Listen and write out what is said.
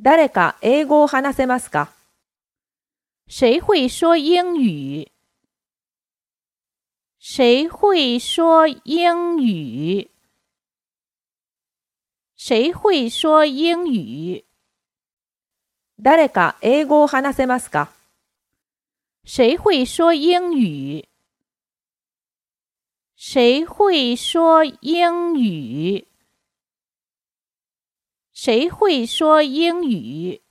誰か英語を話せますか？谁会说英语？谁会说英语？谁会说英语？誰か英語を話せますか？谁会说英语？谁会说英语？谁会说英语？